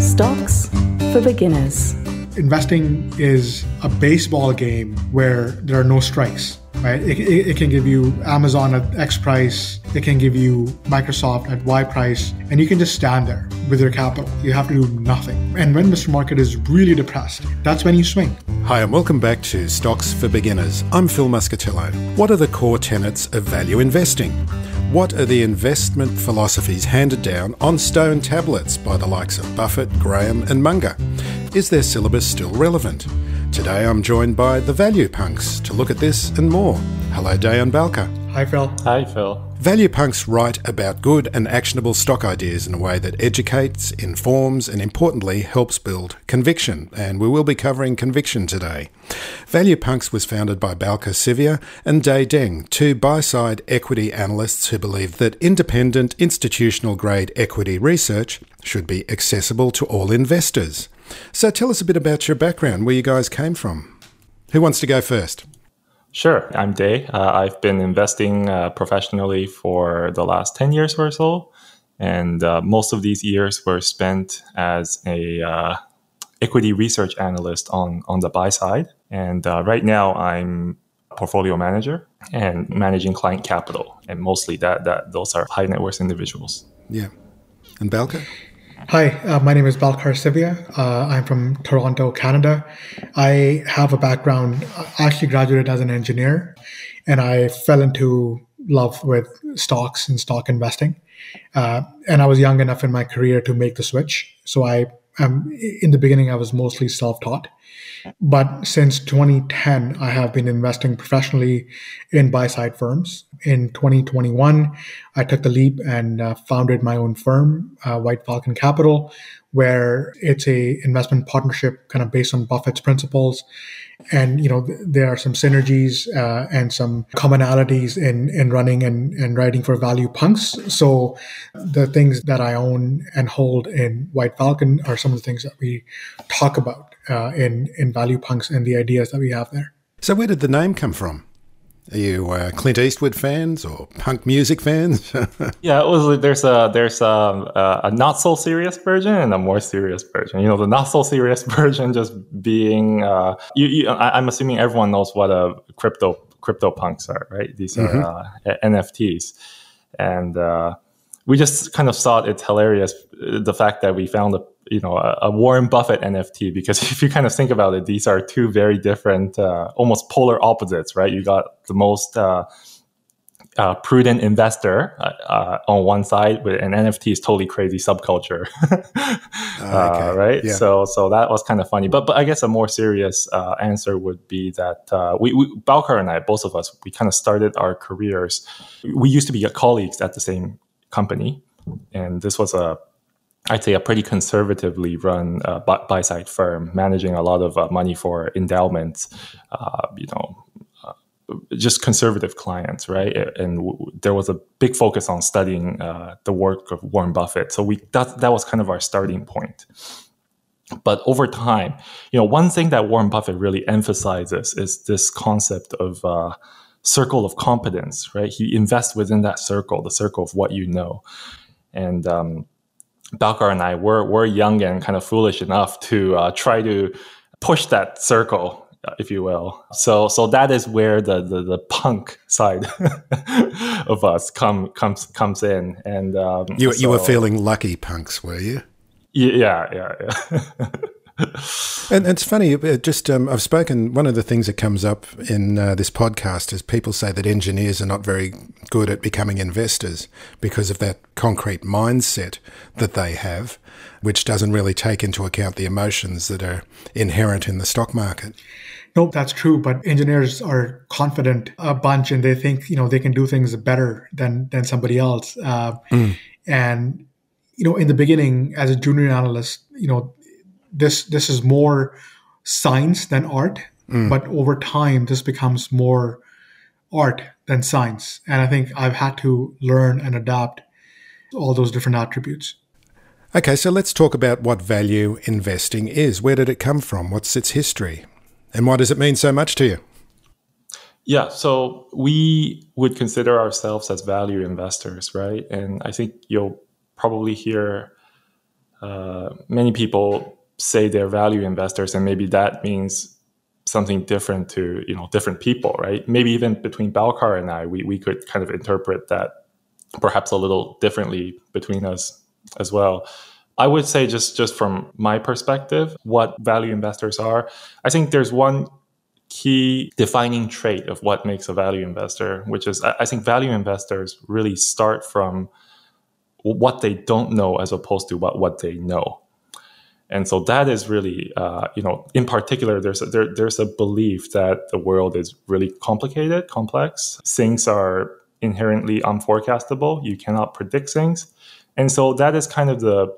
Stocks for beginners. investing is a baseball game where there are no strikes right it, it, it, can give you amazon at x price it can give you microsoft at y price and you can just stand there with your capital you have to do nothing and when mr market is really depressed that's when you swing Hi, and welcome back to Stocks for Beginners. I'm Phil Muscatello. What are the core tenets of value investing? What are the investment philosophies handed down on stone tablets by the likes of Buffett, Graham, and Munger? Is their syllabus still relevant? Today I'm joined by the Value Punks to look at this and more. Hello, Dayan Balkar. hi phil Hi, Phil. Value punks write about good and actionable stock ideas in a way that educates, informs, and importantly helps build conviction. And we will be covering conviction today. Value Punks was founded by Balkar Sivia and Day Deng, two buy side equity analysts who believe that independent, institutional grade equity research should be accessible to all investors. So tell us a bit about your background, where you guys came from. Who wants to go first? Sure, I'm Day. Uh, I've been investing uh, professionally for the last 10 years or so. And uh, most of these years were spent as a uh, equity research analyst on, on the buy side. And uh, right now I'm a portfolio manager and managing client capital. And mostly that, that those are high net worth individuals. Yeah. And Balka? Hi, uh, my name is Balkar Sivia. Uh, I'm from Toronto, Canada. I have a background, I actually graduated as an engineer, and I fell into love with stocks and stock investing. Uh, and I was young enough in my career to make the switch. So I, um, in the beginning, I was mostly self-taught. But since 2010, I have been investing professionally in buy side firms. In 2021, I took the leap and uh, founded my own firm, uh, White Falcon Capital, where it's a investment partnership kind of based on Buffett's principles. And you know th- there are some synergies uh, and some commonalities in in running and, and writing for Value Punks. So the things that I own and hold in White Falcon are some of the things that we talk about uh, in in Value Punks and the ideas that we have there. So, where did the name come from? Are you uh, Clint Eastwood fans or punk music fans? Yeah, it was. There's a there's a, a not so serious version and a more serious version. You know, the not so serious version just being. Uh, you, you, I, I'm assuming everyone knows what a crypto crypto punks are, right? These are uh, NFTs, and uh, we just kind of thought it's hilarious uh, the fact that we found a you know a, a Warren Buffett NFT because if you kind of think about it, these are two very different, uh, almost polar opposites, right? You got the most uh, uh, prudent investor uh, uh, on one side, with an NFT is totally crazy subculture, uh, right? Yeah. So, so that was kind of funny. But, but I guess a more serious uh, answer would be that uh, we, we, Balkar and I, both of us, we kind of started our careers. We used to be colleagues at the same company, and this was a I'd say a pretty conservatively run uh, buy side firm, managing a lot of uh, money for endowments, uh, you know, uh, just conservative clients, right? And w- there was a big focus on studying uh, the work of Warren Buffett. So we that that was kind of our starting point. But over time, you know, one thing that Warren Buffett really emphasizes is this concept of uh, circle of competence, right? He invests within that circle, the circle of what you know, and um, Balkar and I were were young and kind of foolish enough to uh, try to push that circle, uh, if you will. So so that is where the the, the punk side of us come comes comes in. And um, you, you were feeling lucky, punks, were you? yeah yeah yeah. And it's funny, just um, I've spoken. One of the things that comes up in uh, this podcast is people say that engineers are not very good at becoming investors because of that concrete mindset that they have, which doesn't really take into account the emotions that are inherent in the stock market. Nope, that's true. But engineers are confident a bunch, and they think you know they can do things better than than somebody else. Uh, And you know, in the beginning, as a junior analyst, you know, this this is more science than art. Mm. But over time, this becomes more art than science. And I think I've had to learn and adapt all those different attributes. Okay, so let's talk about what value investing is. Where did it come from? What's its history? And why does it mean so much to you? Yeah, so we would consider ourselves as value investors, right? And I think you'll probably hear uh, many people say they're value investors, and maybe that means something different to you know different people, right? Maybe even between Balkar and I, we we could kind of interpret that perhaps a little differently between us as well. I would say just just from my perspective, what value investors are. I think there's one key defining trait of what makes a value investor, which is I think value investors really start from what they don't know as opposed to what, what they know. And so that is really, uh, you know, in particular, there's a, there, there's a belief that the world is really complicated, complex. Things are inherently unforecastable. You cannot predict things. And so that is kind of the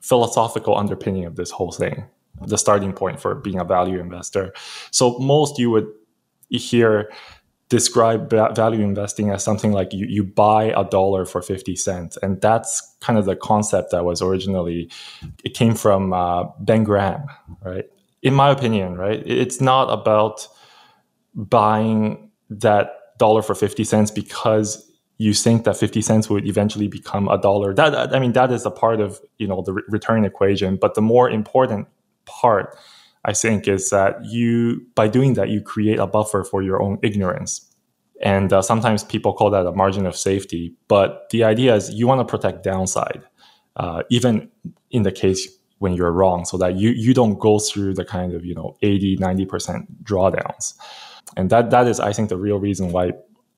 philosophical underpinning of this whole thing, the starting point for being a value investor. So most you would hear describe value investing as something like you, you buy a dollar for 50 cents. And that's kind of the concept that was originally it came from uh, ben graham right? In my opinion right? It's not about buying that dollar for 50 cents because you think that 50 cents would eventually become a dollar. That i mean that is a part of you know the return equation. But the more important part I think, is that you, by doing that, you create a buffer for your own ignorance. And uh, sometimes people call that a margin of safety. But the idea is you want to protect downside, uh, even in the case when you're wrong, so that you, you don't go through the kind of, you know, 80, 90% drawdowns. And that, that is, I think, the real reason why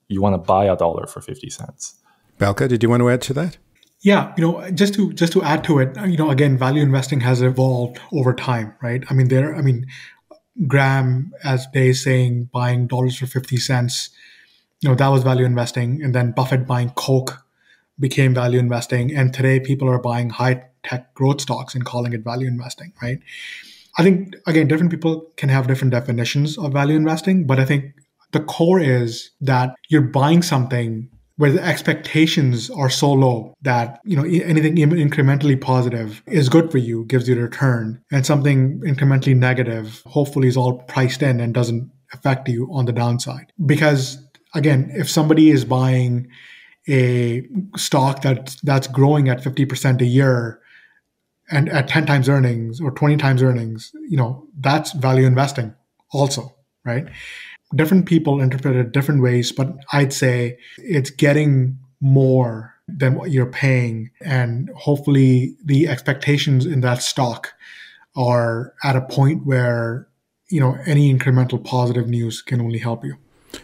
you want to buy a dollar for 50 cents. Balkar, did you want to add to that? Yeah, you know, just to just to add to it, uh, you know, again, value investing has evolved over time, right? I mean, there, I mean, Graham, as they saying, buying dollars for fifty cents, you know, that was value investing, and then Buffett buying Coke became value investing, and today people are buying high tech growth stocks and calling it value investing, right? I think again, different people can have different definitions of value investing, but I think the core is that you're buying something where the expectations are so low that you know anything incrementally positive is good for you gives you a return and something incrementally negative hopefully is all priced in and doesn't affect you on the downside. Because again if somebody is buying a stock that that's growing at 50% a year and at 10 times earnings or 20 times earnings you know that's value investing also right different people interpret it different ways, but I'd say it's getting more than what you're paying. And hopefully the expectations in that stock are at a point where, you know, any incremental positive news can only help you.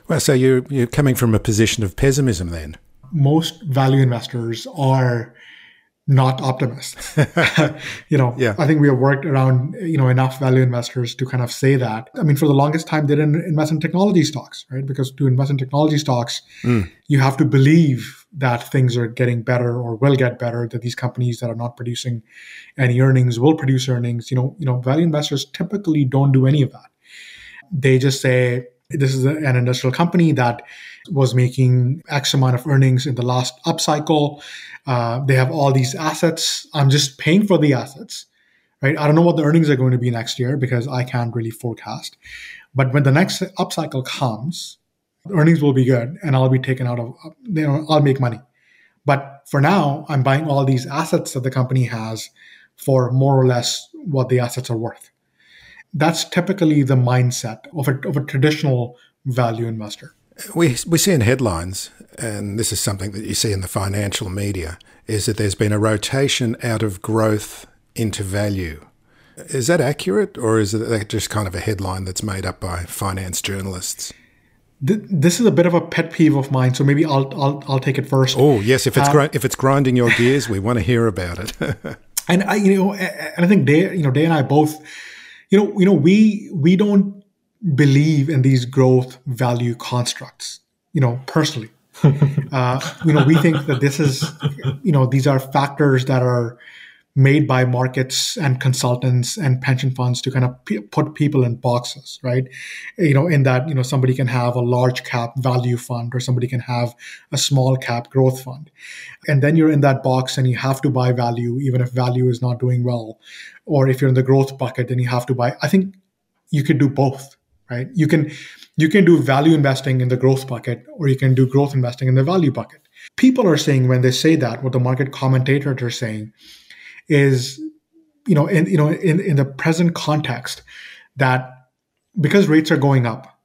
Well, so you're, you're coming from a position of pessimism then? Most value investors are not optimists. you know, yeah. I think we have worked around, you know, enough value investors to kind of say that. I mean, for the longest time, they didn't invest in technology stocks, right? Because to invest in technology stocks, mm. you have to believe that things are getting better or will get better, that these companies that are not producing any earnings will produce earnings. You know, you know, value investors typically don't do any of that. They just say, this is an industrial company that was making X amount of earnings in the last upcycle. Uh, they have all these assets. I'm just paying for the assets, right? I don't know what the earnings are going to be next year because I can't really forecast. But when the next upcycle comes, earnings will be good and I'll be taken out of, you know, I'll make money. But for now, I'm buying all these assets that the company has for more or less what the assets are worth. That's typically the mindset of a, of a traditional value investor. We, we see in headlines, and this is something that you see in the financial media, is that there's been a rotation out of growth into value. Is that accurate, or is that just kind of a headline that's made up by finance journalists? This is a bit of a pet peeve of mine, so maybe I'll I'll, I'll take it first. Oh yes, if it's um, if it's grinding your gears, we want to hear about it. and I, you know, and I think Day, you know, Day and I both, you know, you know, we we don't believe in these growth value constructs, you know, personally. uh, you know, we think that this is, you know, these are factors that are made by markets and consultants and pension funds to kind of p- put people in boxes, right? You know, in that, you know, somebody can have a large cap value fund or somebody can have a small cap growth fund. And then you're in that box and you have to buy value, even if value is not doing well. Or if you're in the growth bucket, then you have to buy. I think you could do both, right? You can, you can do value investing in the growth bucket or you can do growth investing in the value bucket. People are saying when they say that, what the market commentators are saying is you know in you know in, in the present context that because rates are going up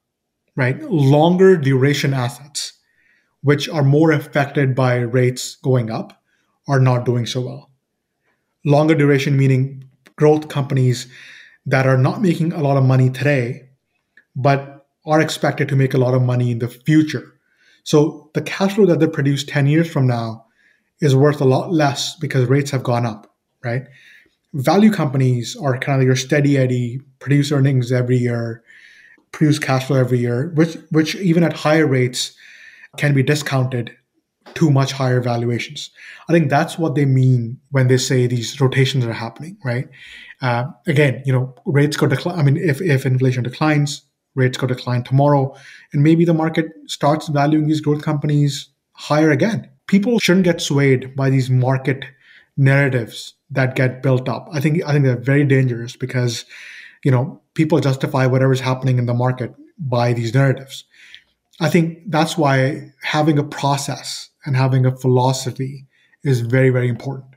right longer duration assets which are more affected by rates going up are not doing so well longer duration meaning growth companies that are not making a lot of money today but are expected to make a lot of money in the future so the cash flow that they produce 10 years from now is worth a lot less because rates have gone up right? Value companies are kind of your steady eddy, produce earnings every year, produce cash flow every year, which which even at higher rates can be discounted to much higher valuations. I think that's what they mean when they say these rotations are happening, right? Uh, again, you know, rates could decline. I mean, if if inflation declines, rates could decline tomorrow, and maybe the market starts valuing these growth companies higher again. People shouldn't get swayed by these market narratives that get built up. I think I think they're very dangerous because you know people justify whatever's happening in the market by these narratives. I think that's why having a process and having a philosophy is very very important.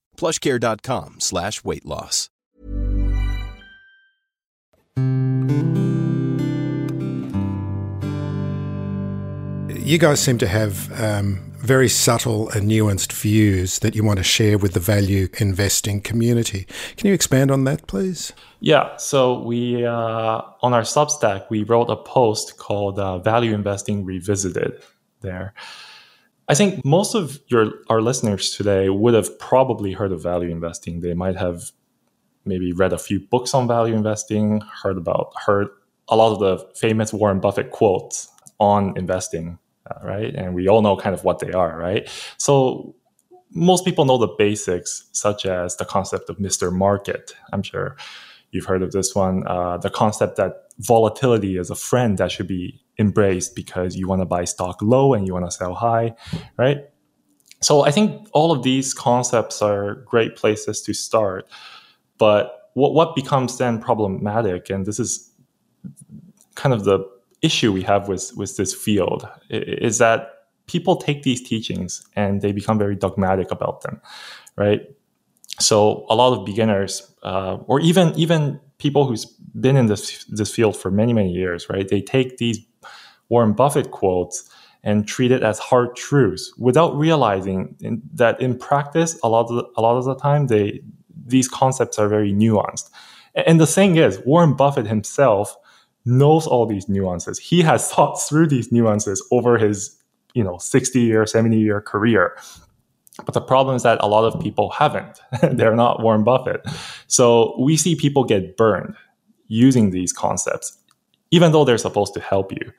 plushcare.com slash weight loss. You guys seem to have um, very subtle and nuanced views that you want to share with the value investing community. Can you expand on that, please? Yeah. So we uh, on our Substack we wrote a post called uh, "Value Investing Revisited." There, I think most of your our listeners today would have probably heard of value investing. They might have maybe read a few books on value investing, heard about heard a lot of the famous Warren Buffett quotes on investing uh, right? And we all know kind of what they are, right? So most people know the basics, such as the concept of Mr. Market. I'm sure you've heard of this one. Uh, the concept that volatility is a friend that should be embraced because you want to buy stock low and you want to sell high, right? So I think all of these concepts are great places to start. But what, what becomes then problematic, and this is kind of the issue we have with with this field is that people take these teachings and they become very dogmatic about them, right? So a lot of beginners, uh, or even even people who's been in this this field for many many years, right? They take these Warren Buffett quotes and treat it as hard truths without realizing in, that in practice, a lot of the, a lot of the time, they these concepts are very nuanced. And the thing is, Warren Buffett himself knows all these nuances. He has thought through these nuances over his, you know, 60 year, 70 year career. But the problem is that a lot of people haven't. They're not Warren Buffett. So we see people get burned using these concepts, even though they're supposed to help you.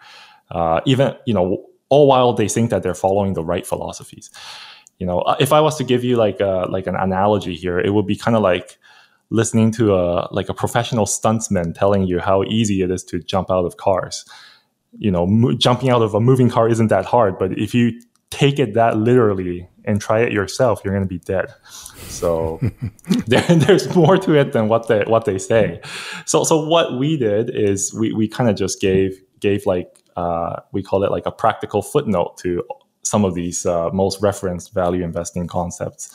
Uh, even, you know, all while they think that they're following the right philosophies. You know, if I was to give you like a, like an analogy here, it would be kind of like listening to a like a professional stuntsman telling you how easy it is to jump out of cars. You know, mo- jumping out of a moving car isn't that hard, but if you take it that literally and try it yourself, you're going to be dead. So there, there's more to it than what they what they say. So so what we did is we we kind of just gave gave like uh, we call it like a practical footnote to some of these uh, most referenced value investing concepts.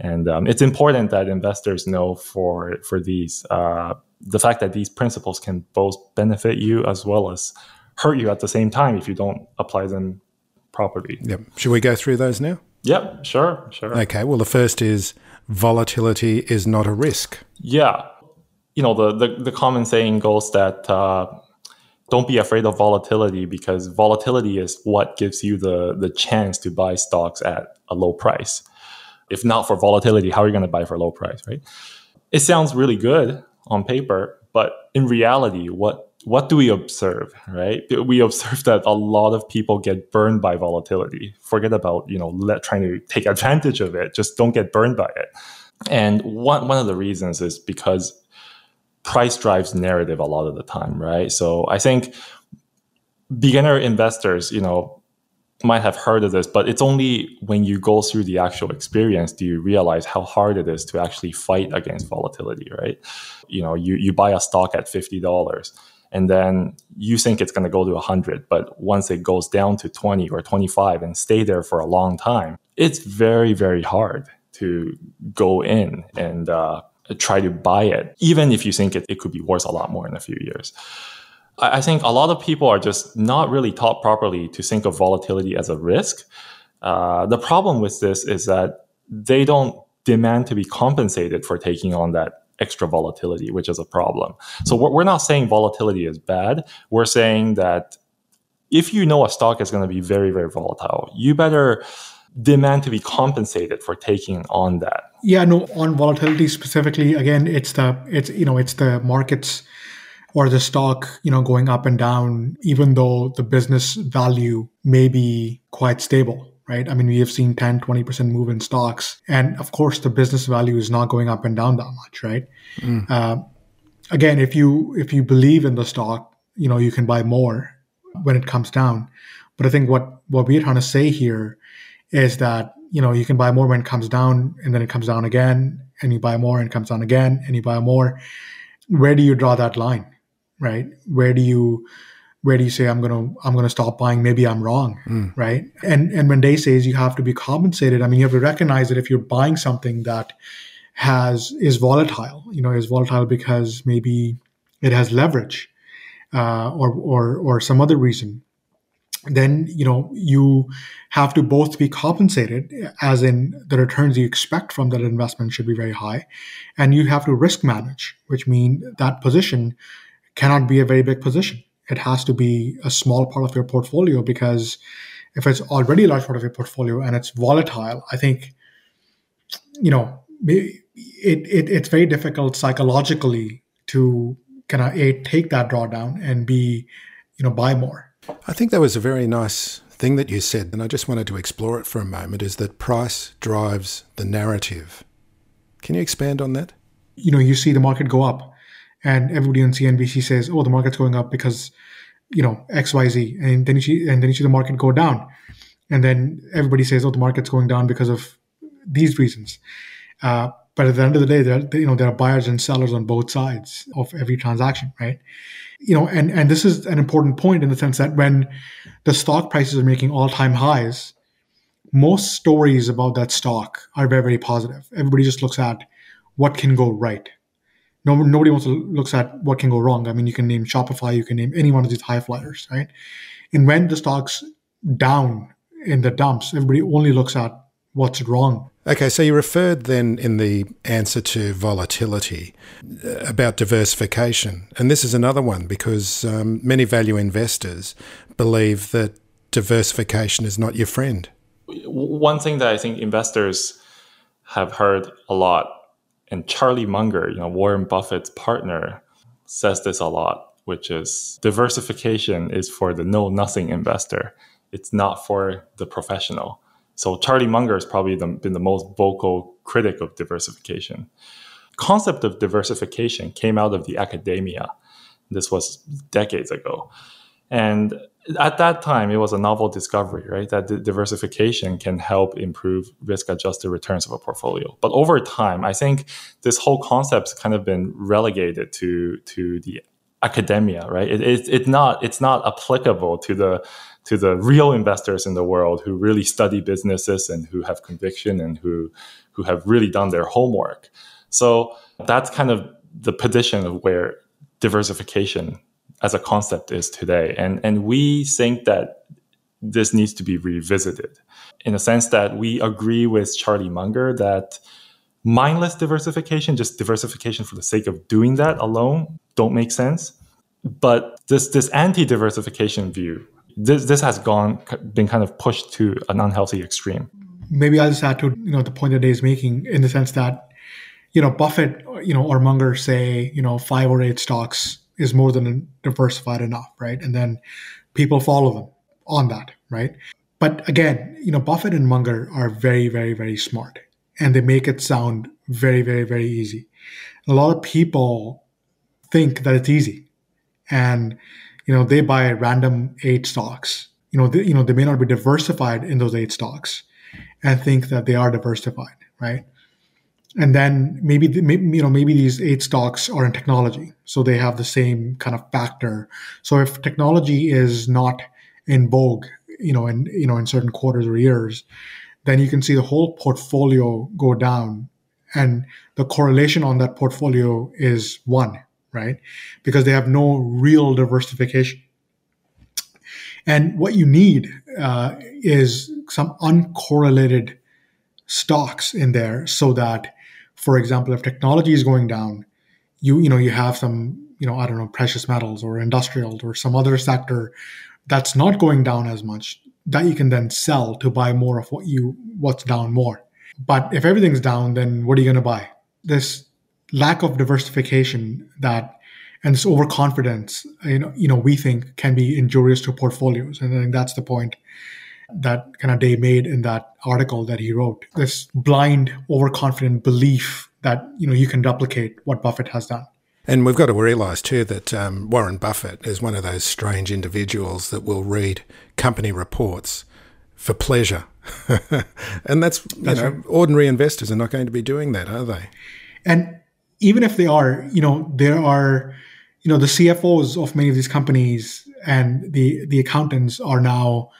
And um, it's important that investors know for for these uh, the fact that these principles can both benefit you as well as hurt you at the same time if you don't apply them properly. Yep. Should we go through those now? Yep, sure, sure. Okay. Well, the first is volatility is not a risk. Yeah. You know, the, the, the common saying goes that uh, don't be afraid of volatility because volatility is what gives you the, the chance to buy stocks at a low price. If not for volatility, how are you going to buy for a low price, right? It sounds really good on paper, but in reality, what what do we observe, right? We observe that a lot of people get burned by volatility. Forget about, you know, let, trying to take advantage of it. Just don't get burned by it. And one, one of the reasons is because price drives narrative a lot of the time, right? So I think beginner investors, you know, might have heard of this, but it's only when you go through the actual experience do you realize how hard it is to actually fight against volatility, right? You know, you, you buy a stock at $50 and then you think it's going to go to 100 but once it goes down to 20 or 25 and stay there for a long time it's very very hard to go in and uh, try to buy it even if you think it, it could be worth a lot more in a few years I, I think a lot of people are just not really taught properly to think of volatility as a risk uh, the problem with this is that they don't demand to be compensated for taking on that extra volatility, which is a problem. So we're not saying volatility is bad. We're saying that if you know a stock is going to be very, very volatile, you better demand to be compensated for taking on that. Yeah, no, on volatility specifically, again, it's the it's you know, it's the markets or the stock, you know, going up and down, even though the business value may be quite stable right? I mean, we have seen 10, 20% move in stocks. And of course, the business value is not going up and down that much, right? Mm. Uh, again, if you if you believe in the stock, you know, you can buy more when it comes down. But I think what what we're trying to say here is that you know you can buy more when it comes down, and then it comes down again, and you buy more and it comes down again, and you buy more. Where do you draw that line, right? Where do you where do you say I'm gonna I'm gonna stop buying? Maybe I'm wrong, mm. right? And and when Day says you have to be compensated, I mean you have to recognize that if you're buying something that has is volatile, you know, is volatile because maybe it has leverage uh, or or or some other reason, then you know you have to both be compensated, as in the returns you expect from that investment should be very high, and you have to risk manage, which means that position cannot be a very big position it has to be a small part of your portfolio because if it's already a large part of your portfolio and it's volatile, I think, you know, it, it it's very difficult psychologically to kind of a take that drawdown and b you know buy more. I think that was a very nice thing that you said, and I just wanted to explore it for a moment. Is that price drives the narrative? Can you expand on that? You know, you see the market go up, and everybody on CNBC says, "Oh, the market's going up because you know X Y Z," and then you see and then you see the market go down, and then everybody says, "Oh, the market's going down because of these reasons." Uh, but at the end of the day, there you know there are buyers and sellers on both sides of every transaction, right? You know, and and this is an important point in the sense that when the stock prices are making all time highs, most stories about that stock are very very positive. Everybody just looks at what can go right no, nobody wants to looks at what can go wrong. I mean, you can name Shopify, you can name any one of these high flyers, right? And when the stock's down in the dumps, everybody only looks at what's wrong. Okay, so you referred then in the answer to volatility uh, about diversification. And this is another one because um, many value investors believe that diversification is not your friend. One thing that I think investors have heard a lot and Charlie Munger, you know, Warren Buffett's partner, says this a lot, which is diversification is for the know nothing investor. It's not for the professional. So Charlie Munger has probably the, been the most vocal critic of diversification. Concept of diversification came out of the academia. This was decades ago. And at that time, it was a novel discovery, right? That diversification can help improve risk adjusted returns of a portfolio. But over time, I think this whole concept's kind of been relegated to, to the academia, right? It, it, it not, it's not applicable to the, to the real investors in the world who really study businesses and who have conviction and who, who have really done their homework. So that's kind of the position of where diversification as a concept is today. And and we think that this needs to be revisited in a sense that we agree with Charlie Munger that mindless diversification, just diversification for the sake of doing that alone, don't make sense. But this this anti-diversification view, this this has gone been kind of pushed to an unhealthy extreme. Maybe I'll just add to you know the point that Dave's making in the sense that you know Buffett, you know, or Munger say you know five or eight stocks is more than diversified enough, right? And then people follow them on that, right? But again, you know, Buffett and Munger are very, very, very smart and they make it sound very, very, very easy. A lot of people think that it's easy and, you know, they buy random eight stocks. You know, they, you know, they may not be diversified in those eight stocks and think that they are diversified, right? And then maybe, you know maybe these eight stocks are in technology, so they have the same kind of factor. So if technology is not in vogue, you know, in you know in certain quarters or years, then you can see the whole portfolio go down, and the correlation on that portfolio is one, right? Because they have no real diversification. And what you need uh, is some uncorrelated stocks in there so that, for example, if technology is going down, you you know you have some you know I don't know precious metals or industrial or some other sector that's not going down as much that you can then sell to buy more of what you what's down more. But if everything's down, then what are you going to buy? This lack of diversification that and this overconfidence, you know, you know, we think can be injurious to portfolios, and I think that's the point that kind of Day made in that article that he wrote. This blind, overconfident belief that you know you can replicate what Buffett has done. And we've got to realise too that um, Warren Buffett is one of those strange individuals that will read company reports for pleasure, and that's you that's know right. ordinary investors are not going to be doing that, are they? And even if they are, you know, there are, you know, the CFOs of many of these companies and the the accountants are now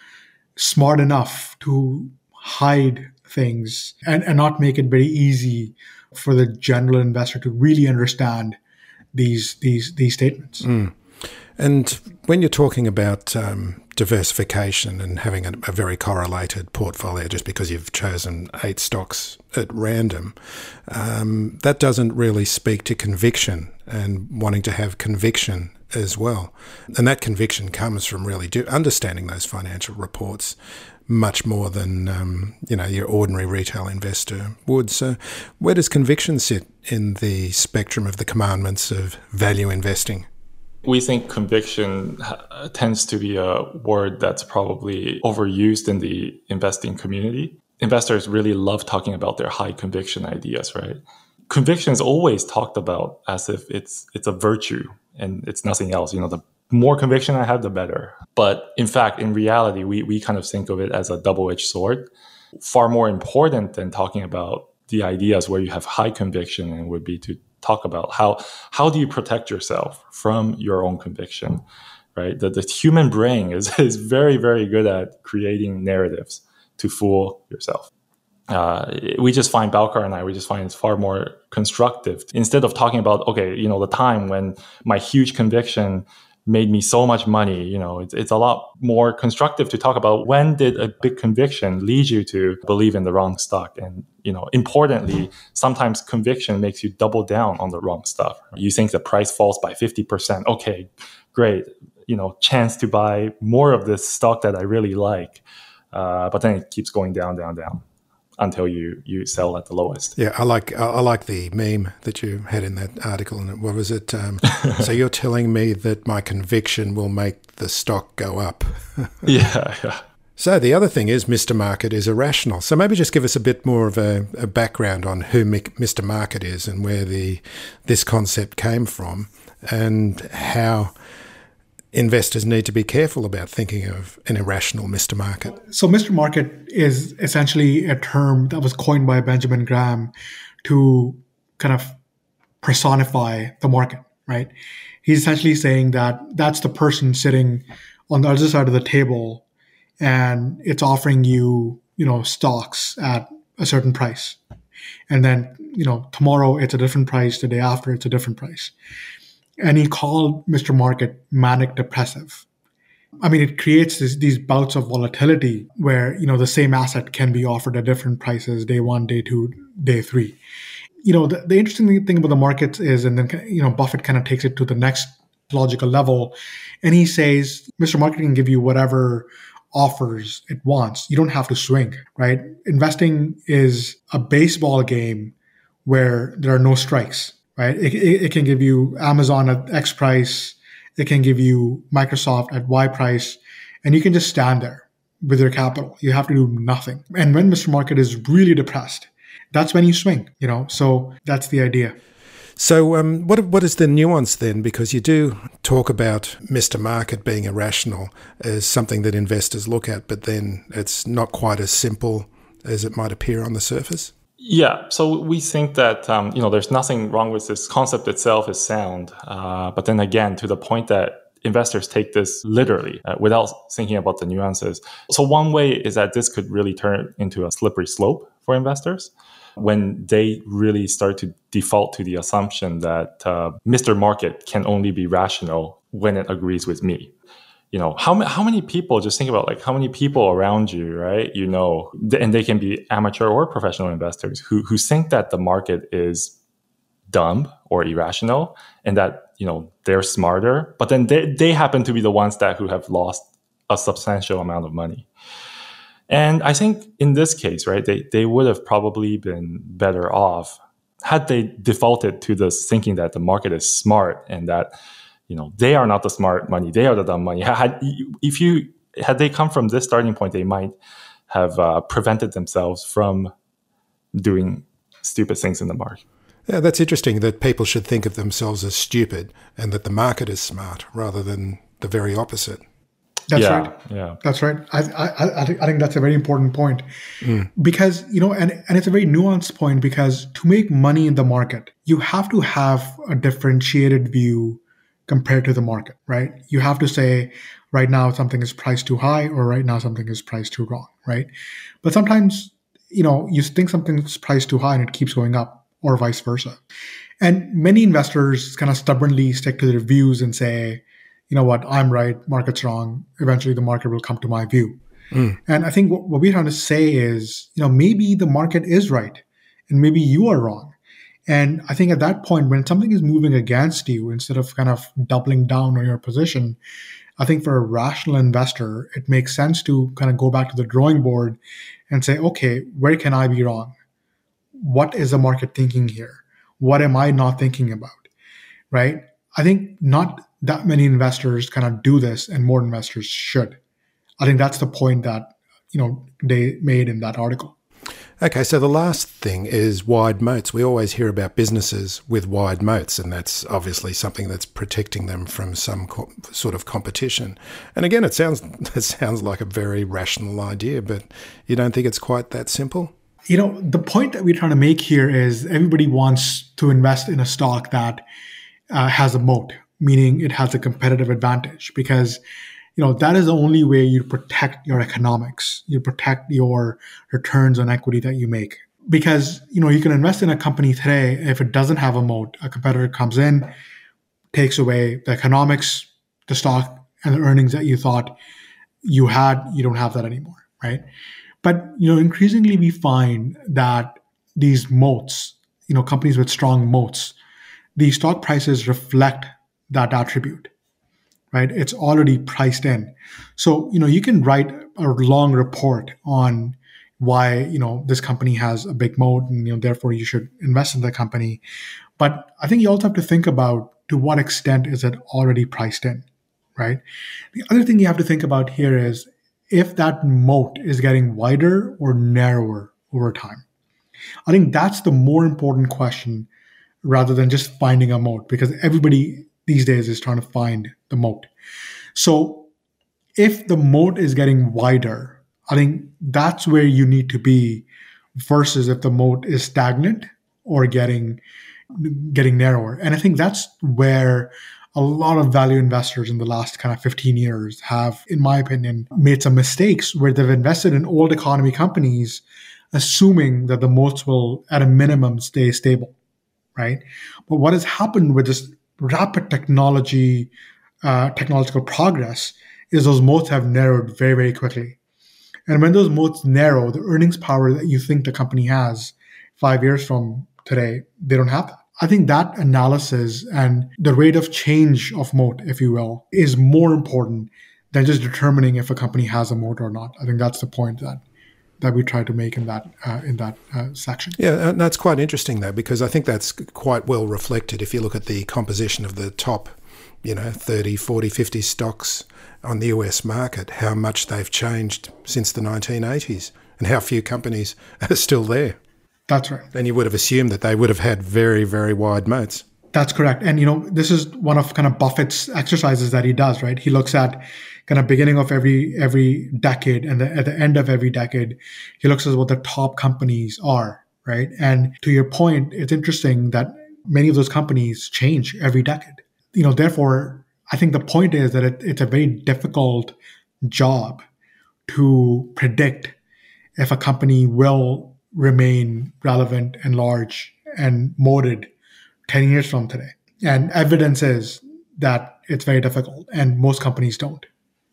smart enough to hide things and, and not make it very easy for the general investor to really understand these these these statements. Mm. And when you're talking about um, diversification and having a, a, very correlated portfolio just because you've chosen eight stocks at random, um, that doesn't really speak to conviction and wanting to have conviction as well. And that conviction comes from really do, understanding those financial reports much more than um, you know your ordinary retail investor would. So, where does conviction sit in the spectrum of the commandments of value investing? We think conviction uh, tends to be a word that's probably overused in the investing community. Investors really love talking about their high conviction ideas, right? Conviction is always talked about as if it's it's a virtue and it's nothing else. You know, the more conviction I have, the better. But in fact, in reality, we, we kind of think of it as a double edged sword. Far more important than talking about the ideas where you have high conviction and would be to talk about how how do you protect yourself from your own conviction right the, the human brain is, is very very good at creating narratives to fool yourself uh, we just find Balkar and I, we just find it's far more constructive. Instead of talking about, okay, you know, the time when my huge conviction made me so much money. You know, it's, it's a lot more constructive to talk about when did a big conviction lead you to believe in the wrong stock. And, you know, importantly, sometimes conviction makes you double down on the wrong stuff. You think the price falls by 50%. Okay, great. You know, chance to buy more of this stock that I really like. Uh, but then it keeps going down, down, down until you you sell at the lowest. Yeah, I like I like the meme that you had in that article. And what was it? Um, so you're telling me that my conviction will make the stock go up? yeah, yeah. So the other thing is, Mr. Market is irrational. So maybe just give us a bit more of a, a background on who Mr. Market is and where the this concept came from, and how investors need to be careful about thinking of an irrational Mr. Market? So, Mr. Market is essentially a term that was coined by Benjamin Graham to kind of personify the market, right? He's essentially saying that that's the person sitting on the other side of the table and it's offering you, you know, stocks at a certain price. And then, you know, tomorrow it's a different price, the day after it's a different price and he called Mr. Market manic depressive. I mean, it creates this, these bouts of volatility where, you know, the same asset can be offered at different prices day one, day two, day three. You know, the, the interesting thing about the markets is, and then, you know, Buffett kind of takes it to the next logical level. And he says, Mr. Market can give you whatever offers it wants. You don't have to swing, right? Investing is a baseball game where there are no strikes, right? It, it, it, can give you Amazon at X price, it can give you Microsoft at Y price, and you can just stand there with your capital. You have to do nothing. And when Mr. Market is really depressed, that's when you swing, you know? So that's the idea. So, um, what what is the nuance then? Because you do talk about Mr. Market being irrational as something that investors look at, but then it's not quite as simple as it might appear on the surface. Yeah, so we think that um, you know there's nothing wrong with this concept itself is sound, uh, but then again, to the point that investors take this literally uh, without thinking about the nuances. So one way is that this could really turn into a slippery slope for investors when they really start to default to the assumption that uh, Mr. Market can only be rational when it agrees with me. You know, how, how many people, just think about like how many people around you, right? You know, and they can be amateur or professional investors who, who think that the market is dumb or irrational and that, you know, they're smarter, but then they, they happen to be the ones that who have lost a substantial amount of money. And I think in this case, right, they, they would have probably been better off had they defaulted to this thinking that the market is smart and that, you know, they are not the smart money, they are the dumb money. Had, if you, had they come from this starting point, they might have uh, prevented themselves from doing stupid things in the market. Yeah, that's interesting that people should think of themselves as stupid and that the market is smart rather than the very opposite. That's yeah, right. Yeah, that's right. I, I, I, think, I think that's a very important point mm. because you know, and and it's a very nuanced point because to make money in the market, you have to have a differentiated view compared to the market, right? You have to say, right now something is priced too high, or right now something is priced too wrong, right? But sometimes, you know, you think something's priced too high and it keeps going up, or vice versa. And many investors kind of stubbornly stick to their views and say, you know what, I'm right, market's wrong. Eventually the market will come to my view. Mm. And I think what, what we're trying to say is, you know, maybe the market is right and maybe you are wrong. And I think at that point, when something is moving against you, instead of kind of doubling down on your position, I think for a rational investor, it makes sense to kind of go back to the drawing board and say, okay, where can I be wrong? What is the market thinking here? What am I not thinking about? Right? I think not that many investors kind of do this and more investors should. I think that's the point that, you know, they made in that article. Okay, so the last thing is wide moats. We always hear about businesses with wide moats, and that's obviously something that's protecting them from some co- sort of competition. And again, it sounds it sounds like a very rational idea, but you don't think it's quite that simple? You know, the point that we're trying to make here is everybody wants to invest in a stock that uh, has a moat, meaning it has a competitive advantage because you know that is the only way you protect your economics. You protect your returns on equity that you make. Because you know you can invest in a company today if it doesn't have a moat a competitor comes in takes away the economics the stock and the earnings that you thought you had you don't have that anymore right? But you know increasingly we find that these moats you know companies with strong moats the stock prices reflect that attribute right? It's already priced in. So you know you can write a long report on why you know this company has a big moat and you know therefore you should invest in the company. But i think you also have to think about to what extent is it already priced in right? The other thing you have to think about here is if that moat is getting wider or narrower over time. I think that's the more important question rather than just finding a moat because everybody these days is trying to find the moat. So if the moat is getting wider, I think that's where you need to be versus if the moat is stagnant or getting getting narrower. And I think that's where a lot of value investors in the last kind of 15 years have, in my opinion, made some mistakes where they've invested in old economy companies, assuming that the moats will, at a minimum, stay stable, right? But what has happened with this rapid technology, uh, technological progress is those moats have narrowed very, very quickly. And when those moats narrow, the earnings power that you think the company has five years from today, they don't have. I think that analysis and the rate of change of moat, if you will, is more important than just determining if a company has a moat or not. I think that's the point that that we try to make in that uh, in that uh, section. Yeah, and that's quite interesting though, because I think that's quite well reflected if you look at the composition of the top, you know, 30, 40, 50 stocks on the US market, how much they've changed since the 1980s and how few companies are still there. That's right. And you would have assumed that they would have had very, very wide moats. That's correct. And you know, this is one of kind of Buffett's exercises that he does, right? He looks at kind of beginning of every every decade and the, at the end of every decade, he looks at what the top companies are, right? And to your point, it's interesting that many of those companies change every decade. You know, therefore, I think the point is that it, it's a very difficult job to predict if a company will remain relevant and large and moated 10 years from today. And evidence is that it's very difficult, and most companies don't.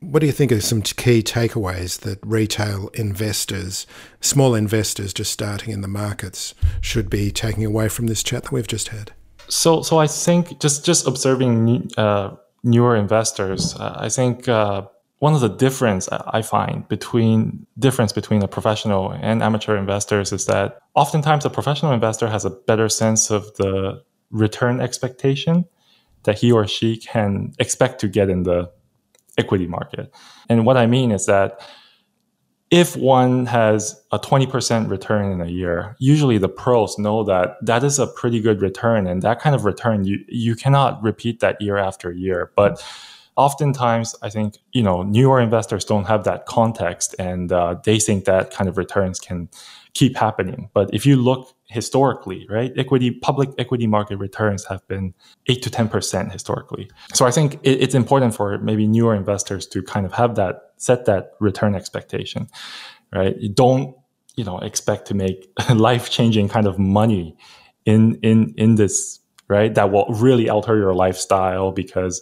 What do you think are some key takeaways that retail investors, small investors just starting in the markets, should be taking away from this chat that we've just had? So, so I think just just observing uh, newer investors, uh, I think uh, one of the difference I find between difference between a professional and amateur investors is that oftentimes a professional investor has a better sense of the return expectation that he or she can expect to get in the equity market. And what I mean is that if one has a 20% return in a year, usually the pros know that that is a pretty good return. And that kind of return, you, you cannot repeat that year after year. But oftentimes, I think, you know, newer investors don't have that context and uh, they think that kind of returns can keep happening. But if you look historically, right, equity, public equity market returns have been eight to 10% historically. So I think it, it's important for maybe newer investors to kind of have that, set that return expectation, right? You don't, you know, expect to make life changing kind of money in, in, in this, right? That will really alter your lifestyle because,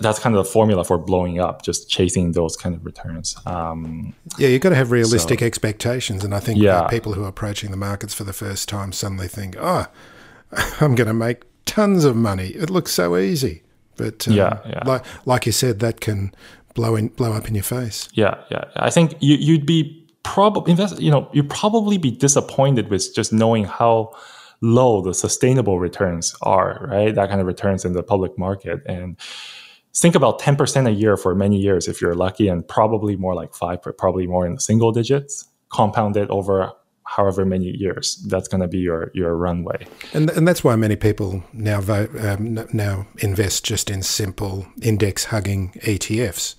that's kind of the formula for blowing up, just chasing those kind of returns. Um, yeah, you've got to have realistic so, expectations. And I think yeah. people who are approaching the markets for the first time suddenly think, oh, I'm going to make tons of money. It looks so easy. But um, yeah, yeah. Like, like you said, that can blow in, blow up in your face. Yeah, yeah. I think you, you'd be probably invest. You know, you'd probably be disappointed with just knowing how low the sustainable returns are. Right, that kind of returns in the public market and think about 10% a year for many years if you're lucky and probably more like five probably more in the single digits compounded over however many years. That's going to be your your runway. And and that's why many people now vote um, now invest just in simple index hugging ETFs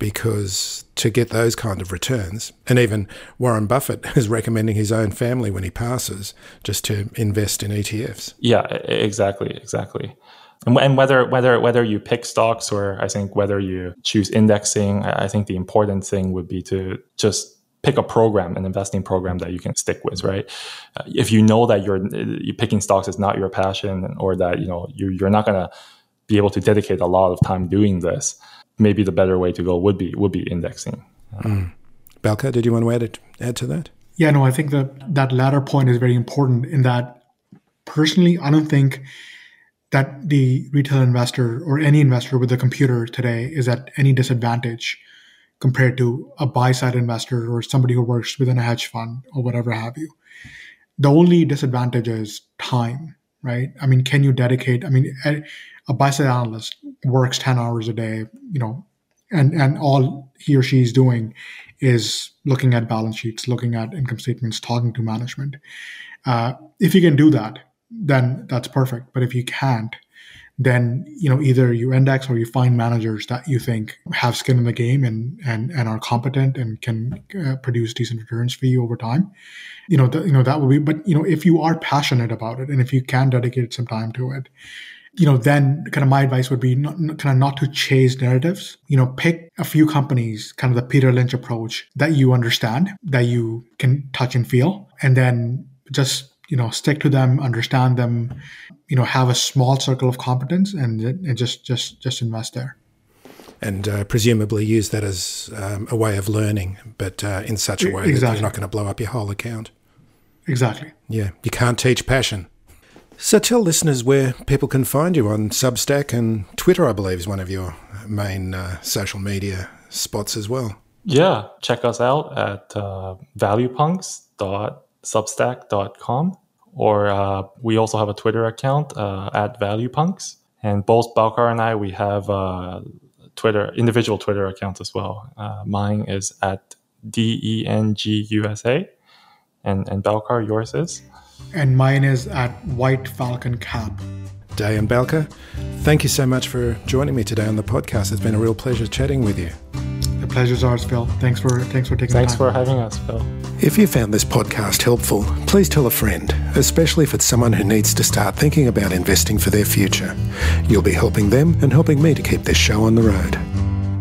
because to get those kind of returns and even Warren Buffett is recommending his own family when he passes just to invest in ETFs yeah exactly exactly and, and whether whether whether you pick stocks or I think whether you choose indexing, I think the important thing would be to just pick a program, an investing program that you can stick with, right? Uh, if you know that you're you picking stocks is not your passion, or that you know you, you're not going to be able to dedicate a lot of time doing this, maybe the better way to go would be would be indexing. Mm. Balkar, did you want to add add to that? Yeah, no, I think that that latter point is very important. In that, personally, I don't think that the retail investor or any investor with a computer today is at any disadvantage compared to a buy side investor or somebody who works within a hedge fund or whatever have you. The only disadvantage is time, right? I mean, can you dedicate? I mean, a buy side analyst works 10 hours a day, you know, and, and all he or she is doing is looking at balance sheets, looking at income statements, talking to management. Uh, if you can do that, then that's perfect. But if you can't, then you know either you index or you find managers that you think have skin in the game and and, and are competent and can uh, produce decent returns for you over time. You know, th- you know that will be. But you know, if you are passionate about it and if you can dedicate some time to it, you know, then kind of my advice would be not, kind of not to chase narratives. You know, pick a few companies, kind of the Peter Lynch approach that you understand, that you can touch and feel, and then just you know stick to them understand them you know have a small circle of competence and, and just just just invest there and uh, presumably use that as um, a way of learning, but uh, in such a way Exactly. that you're not going to blow up your whole account. Exactly. Yeah, you can't teach passion. So tell listeners where people can find you on Substack and Twitter, I believe, is one of your main uh, social media spots as well. Yeah, check us out at uh, valuepunks.substack.com. Or uh, we also have a Twitter account uh, at valuepunks. And both Balkar and I, we have uh, Twitter, individual Twitter accounts as well. Uh, mine is at D-E-N-G-U-S-A. And, and Balkar, yours is? And mine is at White Falcon Cab. Day and Balkar, thank you so much for joining me today on the podcast. It's been a real pleasure chatting with you. The pleasure's ours, Phil. Thanks for thanks for taking Thanks the for having us, Phil. If you found this podcast helpful, please tell a friend, especially if it's someone who needs to start thinking about investing for their future. You'll be helping them and helping me to keep this show on the road.